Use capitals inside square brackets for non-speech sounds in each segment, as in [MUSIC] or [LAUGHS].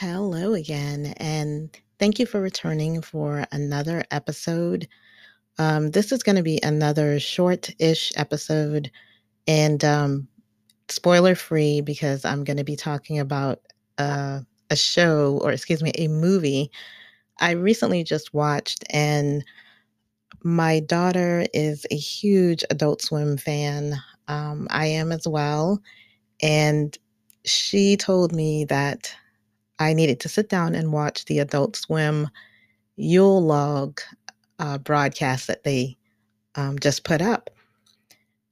Hello again, and thank you for returning for another episode. Um, this is going to be another short ish episode and um, spoiler free because I'm going to be talking about uh, a show, or excuse me, a movie I recently just watched. And my daughter is a huge Adult Swim fan. Um, I am as well. And she told me that I needed to sit down and watch the Adult Swim Yule log uh, broadcast that they um, just put up.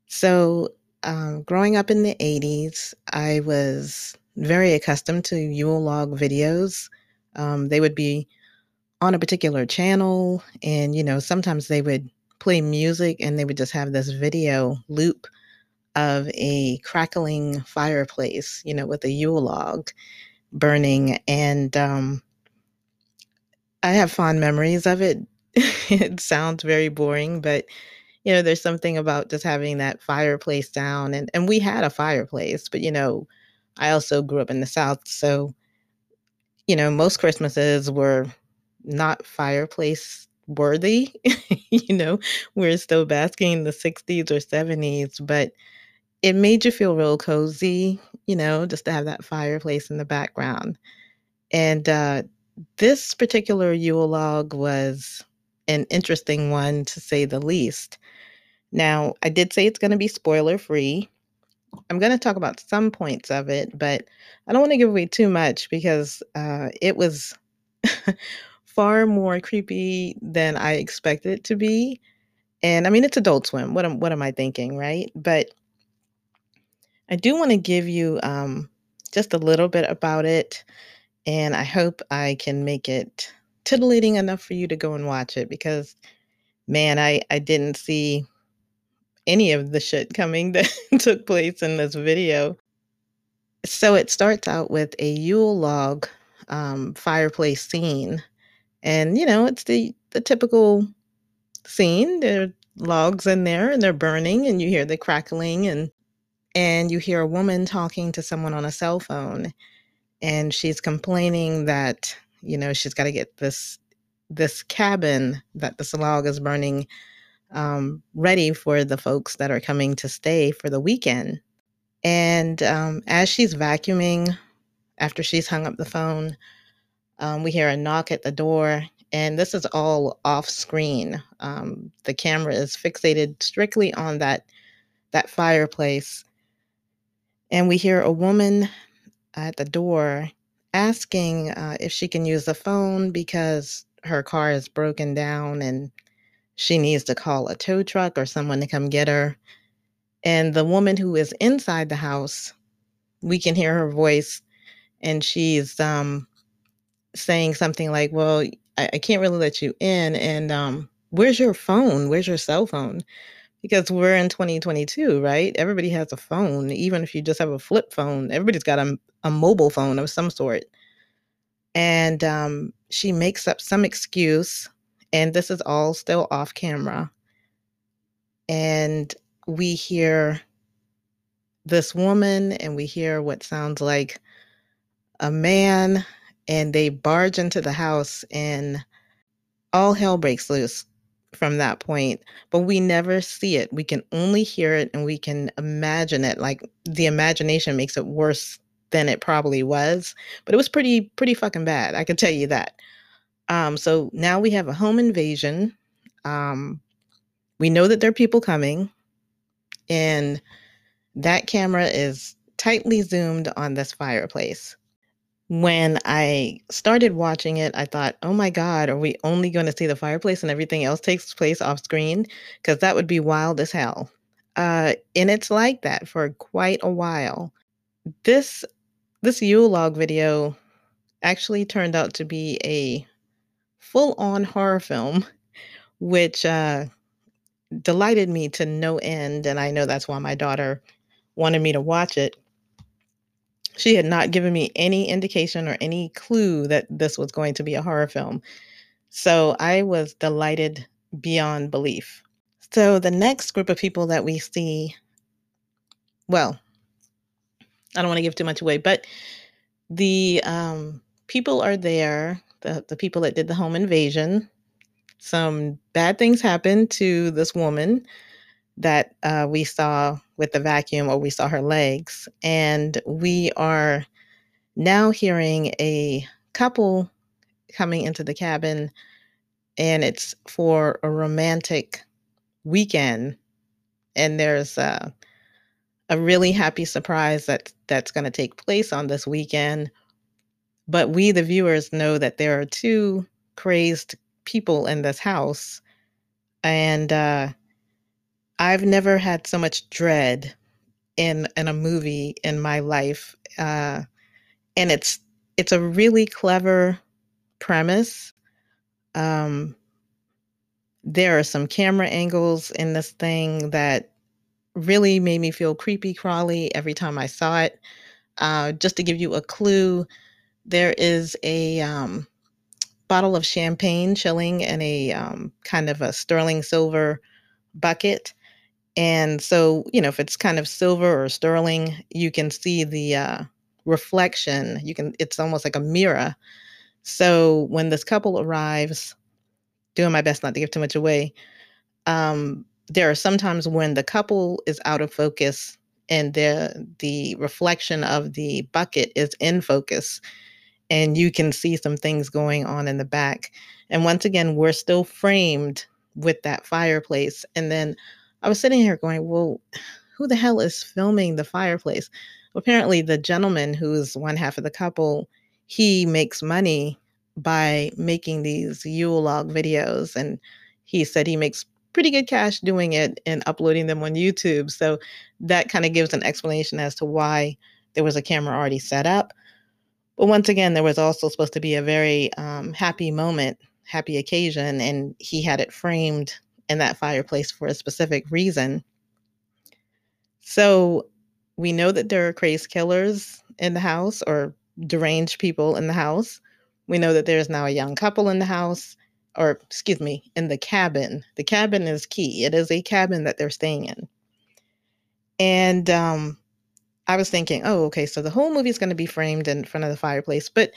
So, um, growing up in the 80s, I was very accustomed to Yule log videos. Um, they would be on a particular channel, and you know, sometimes they would play music and they would just have this video loop of a crackling fireplace, you know, with a Yule log burning. And um, I have fond memories of it. [LAUGHS] it sounds very boring, but you know, there's something about just having that fireplace down. And, and we had a fireplace, but you know, I also grew up in the South. So, you know, most Christmases were not fireplace worthy. [LAUGHS] you know, we're still basking in the 60s or 70s, but it made you feel real cozy, you know, just to have that fireplace in the background. And uh, this particular Yule log was an interesting one to say the least. Now, I did say it's going to be spoiler free. I'm going to talk about some points of it, but I don't want to give away too much because uh, it was [LAUGHS] far more creepy than I expected it to be. And I mean, it's Adult Swim. What am what am I thinking, right? But I do want to give you um, just a little bit about it, and I hope I can make it titillating enough for you to go and watch it because, man, I I didn't see any of the shit coming [LAUGHS] that took place in this video. So it starts out with a Yule log um, fireplace scene, and you know it's the the typical scene. There are logs in there, and they're burning, and you hear the crackling and and you hear a woman talking to someone on a cell phone and she's complaining that you know she's got to get this this cabin that the log is burning um, ready for the folks that are coming to stay for the weekend. And um, as she's vacuuming after she's hung up the phone um, we hear a knock at the door and this is all off screen. Um, the camera is fixated strictly on that that fireplace and we hear a woman at the door asking uh, if she can use the phone because her car is broken down and she needs to call a tow truck or someone to come get her. And the woman who is inside the house, we can hear her voice, and she's um, saying something like, Well, I, I can't really let you in. And um, where's your phone? Where's your cell phone? Because we're in 2022, right? Everybody has a phone, even if you just have a flip phone. Everybody's got a, a mobile phone of some sort. And um, she makes up some excuse, and this is all still off camera. And we hear this woman, and we hear what sounds like a man, and they barge into the house, and all hell breaks loose from that point, but we never see it. We can only hear it and we can imagine it. Like the imagination makes it worse than it probably was, but it was pretty pretty fucking bad. I can tell you that. Um, so now we have a home invasion. Um, we know that there are people coming, and that camera is tightly zoomed on this fireplace when I started watching it, I thought, oh my God, are we only going to see the fireplace and everything else takes place off screen? Because that would be wild as hell. Uh, and it's like that for quite a while. This this Yule log video actually turned out to be a full-on horror film, which uh, delighted me to no end. And I know that's why my daughter wanted me to watch it she had not given me any indication or any clue that this was going to be a horror film. So I was delighted beyond belief. So the next group of people that we see, well, I don't want to give too much away, but the um, people are there, the, the people that did the home invasion. Some bad things happened to this woman that uh, we saw with the vacuum, or we saw her legs. And we are now hearing a couple coming into the cabin, and it's for a romantic weekend. And there's uh, a really happy surprise that that's going to take place on this weekend. But we, the viewers, know that there are two crazed people in this house, and uh, I've never had so much dread in in a movie in my life, uh, and it's it's a really clever premise. Um, there are some camera angles in this thing that really made me feel creepy crawly every time I saw it. Uh, just to give you a clue, there is a um, bottle of champagne chilling in a um, kind of a sterling silver bucket. And so, you know, if it's kind of silver or sterling, you can see the uh, reflection. You can, it's almost like a mirror. So when this couple arrives, doing my best not to give too much away, um, there are sometimes when the couple is out of focus and the the reflection of the bucket is in focus and you can see some things going on in the back and once again we're still framed with that fireplace and then i was sitting here going well who the hell is filming the fireplace apparently the gentleman who's one half of the couple he makes money by making these yule log videos and he said he makes pretty good cash doing it and uploading them on YouTube. So that kind of gives an explanation as to why there was a camera already set up. But once again, there was also supposed to be a very um, happy moment, happy occasion, and he had it framed in that fireplace for a specific reason. So we know that there are crazed killers in the house or deranged people in the house. We know that there's now a young couple in the house or excuse me, in the cabin. The cabin is key. It is a cabin that they're staying in. And um, I was thinking, oh, okay, so the whole movie is going to be framed in front of the fireplace. But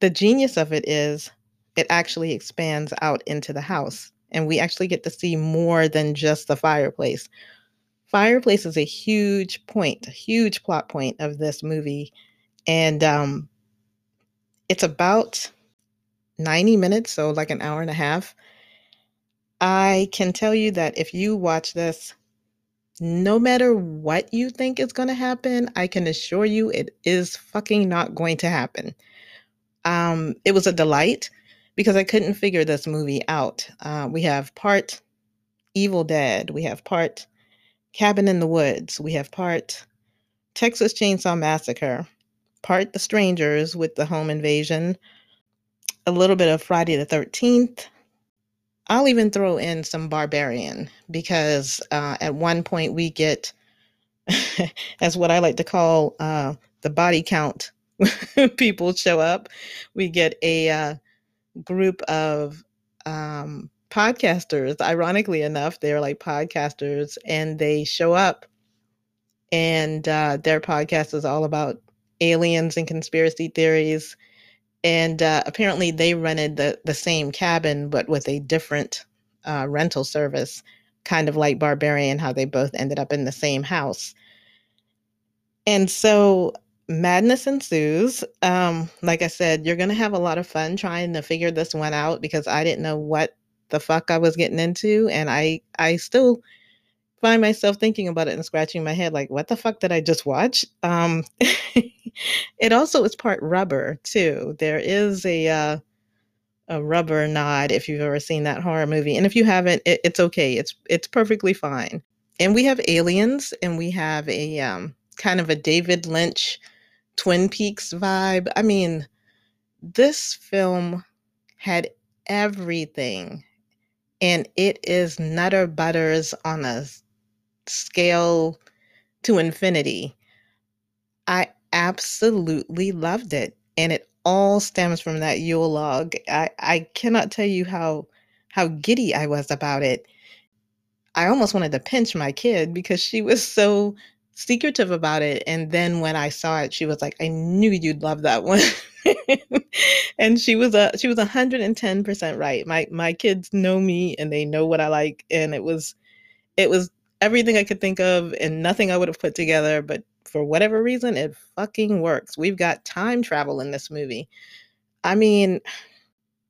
the genius of it is it actually expands out into the house. And we actually get to see more than just the fireplace. Fireplace is a huge point, a huge plot point of this movie. And um, it's about 90 minutes, so like an hour and a half. I can tell you that if you watch this, no matter what you think is going to happen, I can assure you it is fucking not going to happen. Um, it was a delight because I couldn't figure this movie out. Uh, we have part Evil Dead, we have part Cabin in the Woods, we have part Texas Chainsaw Massacre, part The Strangers with the home invasion, a little bit of Friday the 13th. I'll even throw in some Barbarian because uh, at one point we get, [LAUGHS] as what I like to call uh, the body count [LAUGHS] people show up. We get a uh, group of um, podcasters. Ironically enough, they're like podcasters and they show up, and uh, their podcast is all about aliens and conspiracy theories and uh, apparently they rented the the same cabin but with a different uh, rental service kind of like barbarian how they both ended up in the same house and so madness ensues. Um, like i said you're going to have a lot of fun trying to figure this one out because i didn't know what the fuck i was getting into and i i still find myself thinking about it and scratching my head like what the fuck did i just watch? Um [LAUGHS] it also is part rubber too. There is a uh a rubber nod if you've ever seen that horror movie and if you haven't it, it's okay. It's it's perfectly fine. And we have aliens and we have a um kind of a david lynch twin peaks vibe i mean this film had everything and it is nutter butters on a scale to infinity. I absolutely loved it. And it all stems from that Yule log. I, I cannot tell you how how giddy I was about it. I almost wanted to pinch my kid because she was so secretive about it. And then when I saw it, she was like, I knew you'd love that one. [LAUGHS] and she was a she was 110% right. My my kids know me and they know what I like. And it was it was everything I could think of and nothing I would have put together, but for whatever reason, it fucking works. We've got time travel in this movie. I mean,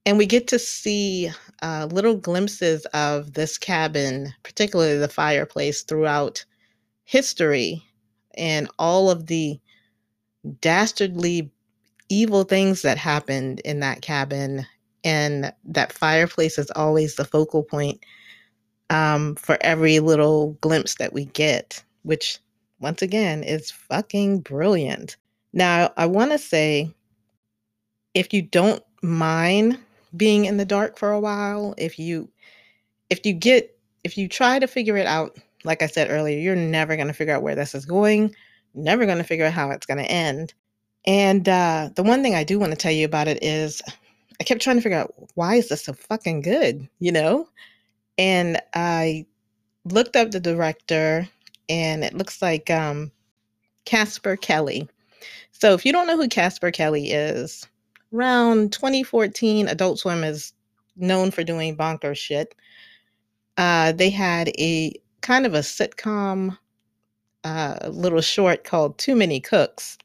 and we get to see uh, little glimpses of this cabin, particularly the fireplace, throughout history and all of the dastardly evil things that happened in that cabin. And that fireplace is always the focal point um, for every little glimpse that we get, which once again is fucking brilliant. Now, I want to say if you don't mind being in the dark for a while, if you if you get if you try to figure it out, like I said earlier, you're never going to figure out where this is going, never going to figure out how it's going to end. And uh, the one thing I do want to tell you about it is I kept trying to figure out why is this so fucking good, you know? And I looked up the director and it looks like um, Casper Kelly. So if you don't know who Casper Kelly is, around 2014, Adult Swim is known for doing bonker shit. Uh, they had a kind of a sitcom uh, little short called Too Many Cooks.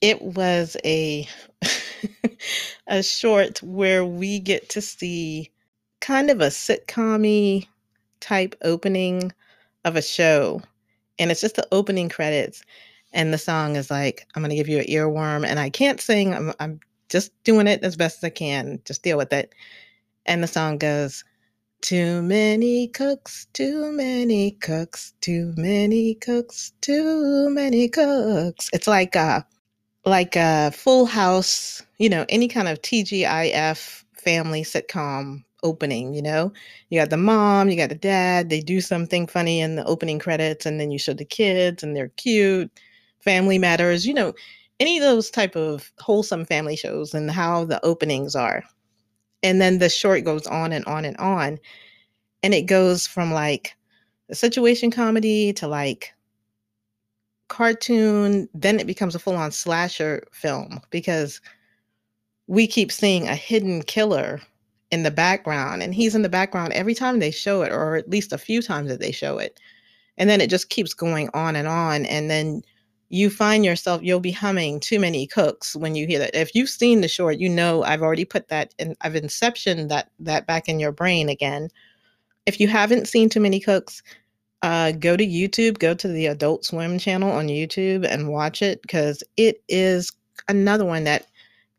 It was a [LAUGHS] a short where we get to see kind of a sitcom type opening of a show. And it's just the opening credits. And the song is like, I'm going to give you an earworm. And I can't sing. I'm, I'm just doing it as best as I can. Just deal with it. And the song goes, Too many cooks, too many cooks, too many cooks, too many cooks. It's like a, like a full house, you know, any kind of TGIF family sitcom opening, you know? You got the mom, you got the dad, they do something funny in the opening credits and then you show the kids and they're cute. Family Matters, you know, any of those type of wholesome family shows and how the openings are. And then the short goes on and on and on. And it goes from like a situation comedy to like cartoon, then it becomes a full on slasher film because we keep seeing a hidden killer in the background and he's in the background every time they show it or at least a few times that they show it and then it just keeps going on and on and then you find yourself you'll be humming too many cooks when you hear that if you've seen the short you know i've already put that in i've inception that that back in your brain again if you haven't seen too many cooks uh, go to youtube go to the adult swim channel on youtube and watch it because it is another one that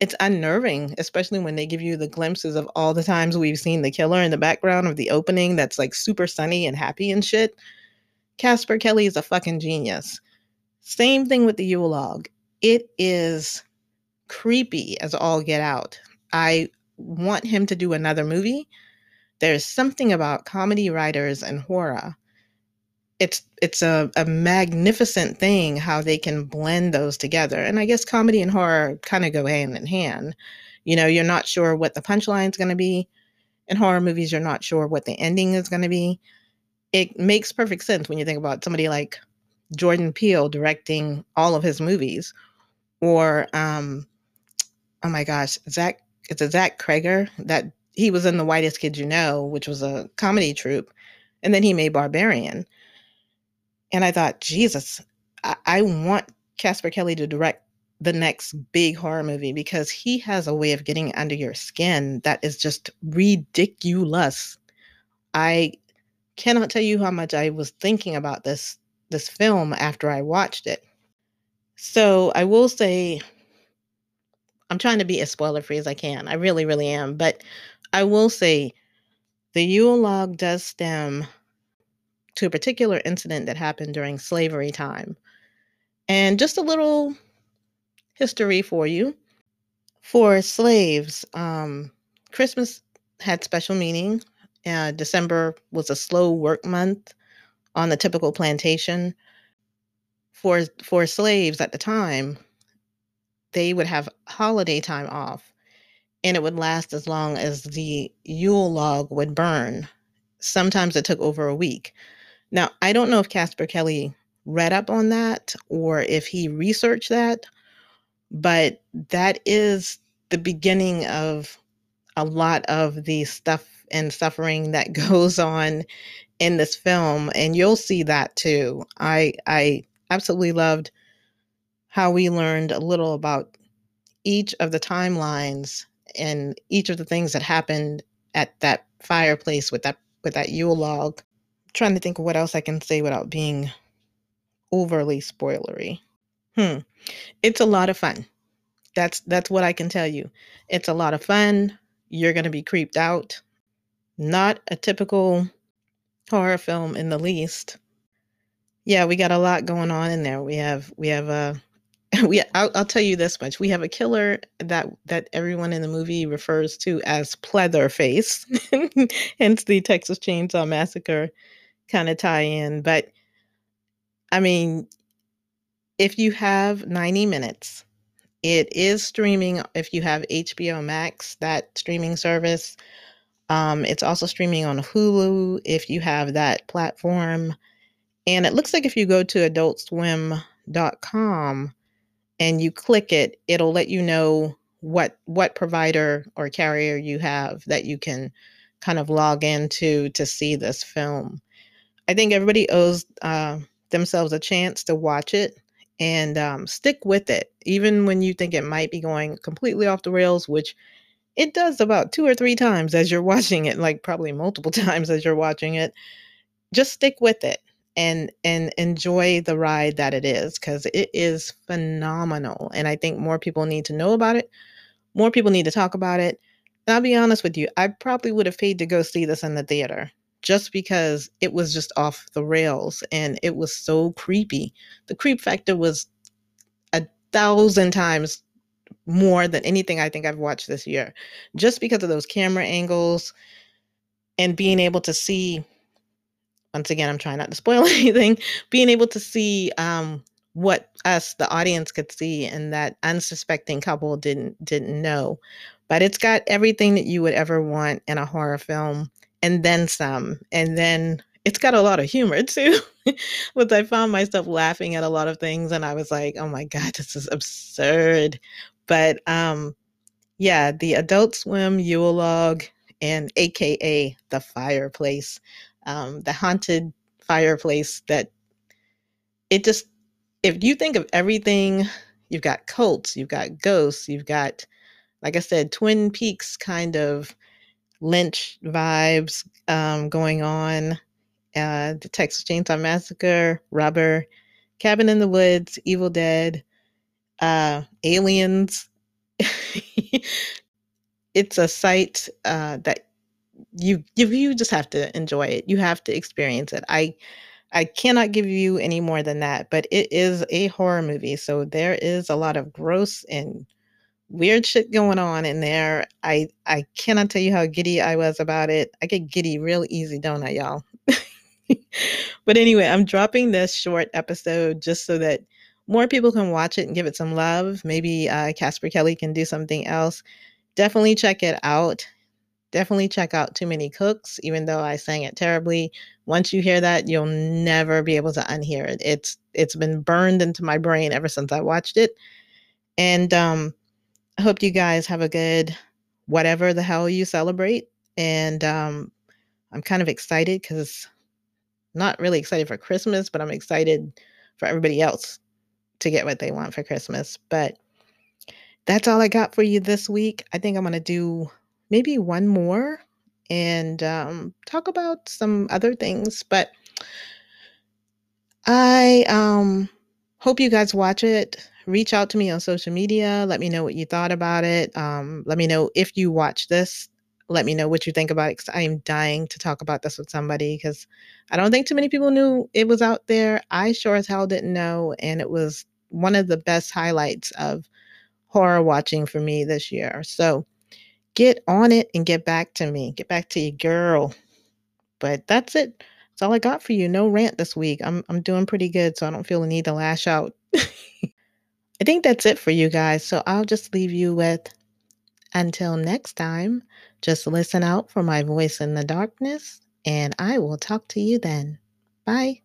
it's unnerving, especially when they give you the glimpses of all the times we've seen the killer in the background of the opening that's like super sunny and happy and shit. Casper Kelly is a fucking genius. Same thing with the Yule log. It is creepy as all get out. I want him to do another movie. There's something about comedy writers and horror it's it's a, a magnificent thing how they can blend those together. And I guess comedy and horror kind of go hand in hand. You know, you're not sure what the punchline is going to be. In horror movies, you're not sure what the ending is going to be. It makes perfect sense when you think about somebody like Jordan Peele directing all of his movies, or um, oh my gosh, Zach, it's a Zach Cregger that he was in The Whitest Kids You Know, which was a comedy troupe, and then he made Barbarian. And I thought, Jesus, I, I want Casper Kelly to direct the next big horror movie because he has a way of getting under your skin that is just ridiculous. I cannot tell you how much I was thinking about this this film after I watched it. So I will say I'm trying to be as spoiler free as I can. I really, really am. But I will say the Yule log does stem to a particular incident that happened during slavery time. And just a little history for you. For slaves, um, Christmas had special meaning. Uh, December was a slow work month on the typical plantation. For for slaves at the time, they would have holiday time off, and it would last as long as the Yule log would burn. Sometimes it took over a week. Now, I don't know if Casper Kelly read up on that or if he researched that, but that is the beginning of a lot of the stuff and suffering that [LAUGHS] goes on in this film and you'll see that too. I I absolutely loved how we learned a little about each of the timelines and each of the things that happened at that fireplace with that with that Yule log. I'm trying to think of what else I can say without being overly spoilery. Hmm. It's a lot of fun. That's that's what I can tell you. It's a lot of fun. You're going to be creeped out. Not a typical horror film in the least. Yeah, we got a lot going on in there. We have we have a [LAUGHS] we I'll, I'll tell you this much. We have a killer that that everyone in the movie refers to as Pleatherface, [LAUGHS] hence the Texas Chainsaw Massacre kind of tie in. But I mean, if you have 90 minutes, it is streaming if you have HBO Max, that streaming service. Um, it's also streaming on Hulu if you have that platform. And it looks like if you go to adultswim.com and you click it, it'll let you know what what provider or carrier you have that you can kind of log into to see this film. I think everybody owes uh, themselves a chance to watch it and um, stick with it, even when you think it might be going completely off the rails, which it does about two or three times as you're watching it, like probably multiple [LAUGHS] times as you're watching it. Just stick with it and and enjoy the ride that it is because it is phenomenal and i think more people need to know about it more people need to talk about it and i'll be honest with you i probably would have paid to go see this in the theater just because it was just off the rails and it was so creepy the creep factor was a thousand times more than anything i think i've watched this year just because of those camera angles and being able to see once again, I'm trying not to spoil [LAUGHS] anything, being able to see um, what us, the audience, could see and that unsuspecting couple didn't didn't know. But it's got everything that you would ever want in a horror film, and then some. And then it's got a lot of humor [LAUGHS] too. but I found myself laughing at a lot of things, and I was like, "Oh my god, this is absurd." But um, yeah, the Adult Swim Yule log and AKA the fireplace um, the haunted fireplace that it just if you think of everything you've got cults you've got ghosts you've got like i said twin peaks kind of lynch vibes um, going on uh, the texas chainsaw massacre rubber cabin in the woods evil dead uh, aliens it's a sight uh, that you you just have to enjoy it. You have to experience it. I I cannot give you any more than that, but it is a horror movie, so there is a lot of gross and weird shit going on in there. I I cannot tell you how giddy I was about it. I get giddy real easy, don't I, y'all? [LAUGHS] but anyway, I'm dropping this short episode just so that more people can watch it and give it some love. Maybe uh, Casper Kelly can do something else. Definitely check it out definitely check out Too Many Cooks, even though I sang it terribly. Once you hear that, you'll never be able to unhear it. It's it's been burned into my brain ever since I watched it. And um, I hope you guys have a good whatever the hell you celebrate. And um, I'm kind of excited because not really excited for Christmas, but I'm excited for everybody else to get what they want for Christmas. But that's all I got for you this week. I think I'm going to do maybe one more and um, talk about some other things. But I um, hope you guys watch it. Reach out to me on social media. Let me know what you thought about it. Um, let me know if you watch this. Let me know what you think about it. I am dying to talk about this with somebody because I don't think too many people knew it was out there. I sure as hell didn't know. And it was one of the best highlights of horror watching for me this year. So get on it and get back to me. Get back to your girl. But that's it. That's all I got for you. No rant this week. I'm I'm doing pretty good, so I don't feel the need to lash out. [LAUGHS] I think that's it for you guys. So I'll just leave you with until next time, just listen out for my voice in the darkness, and I will talk to you then. Bye.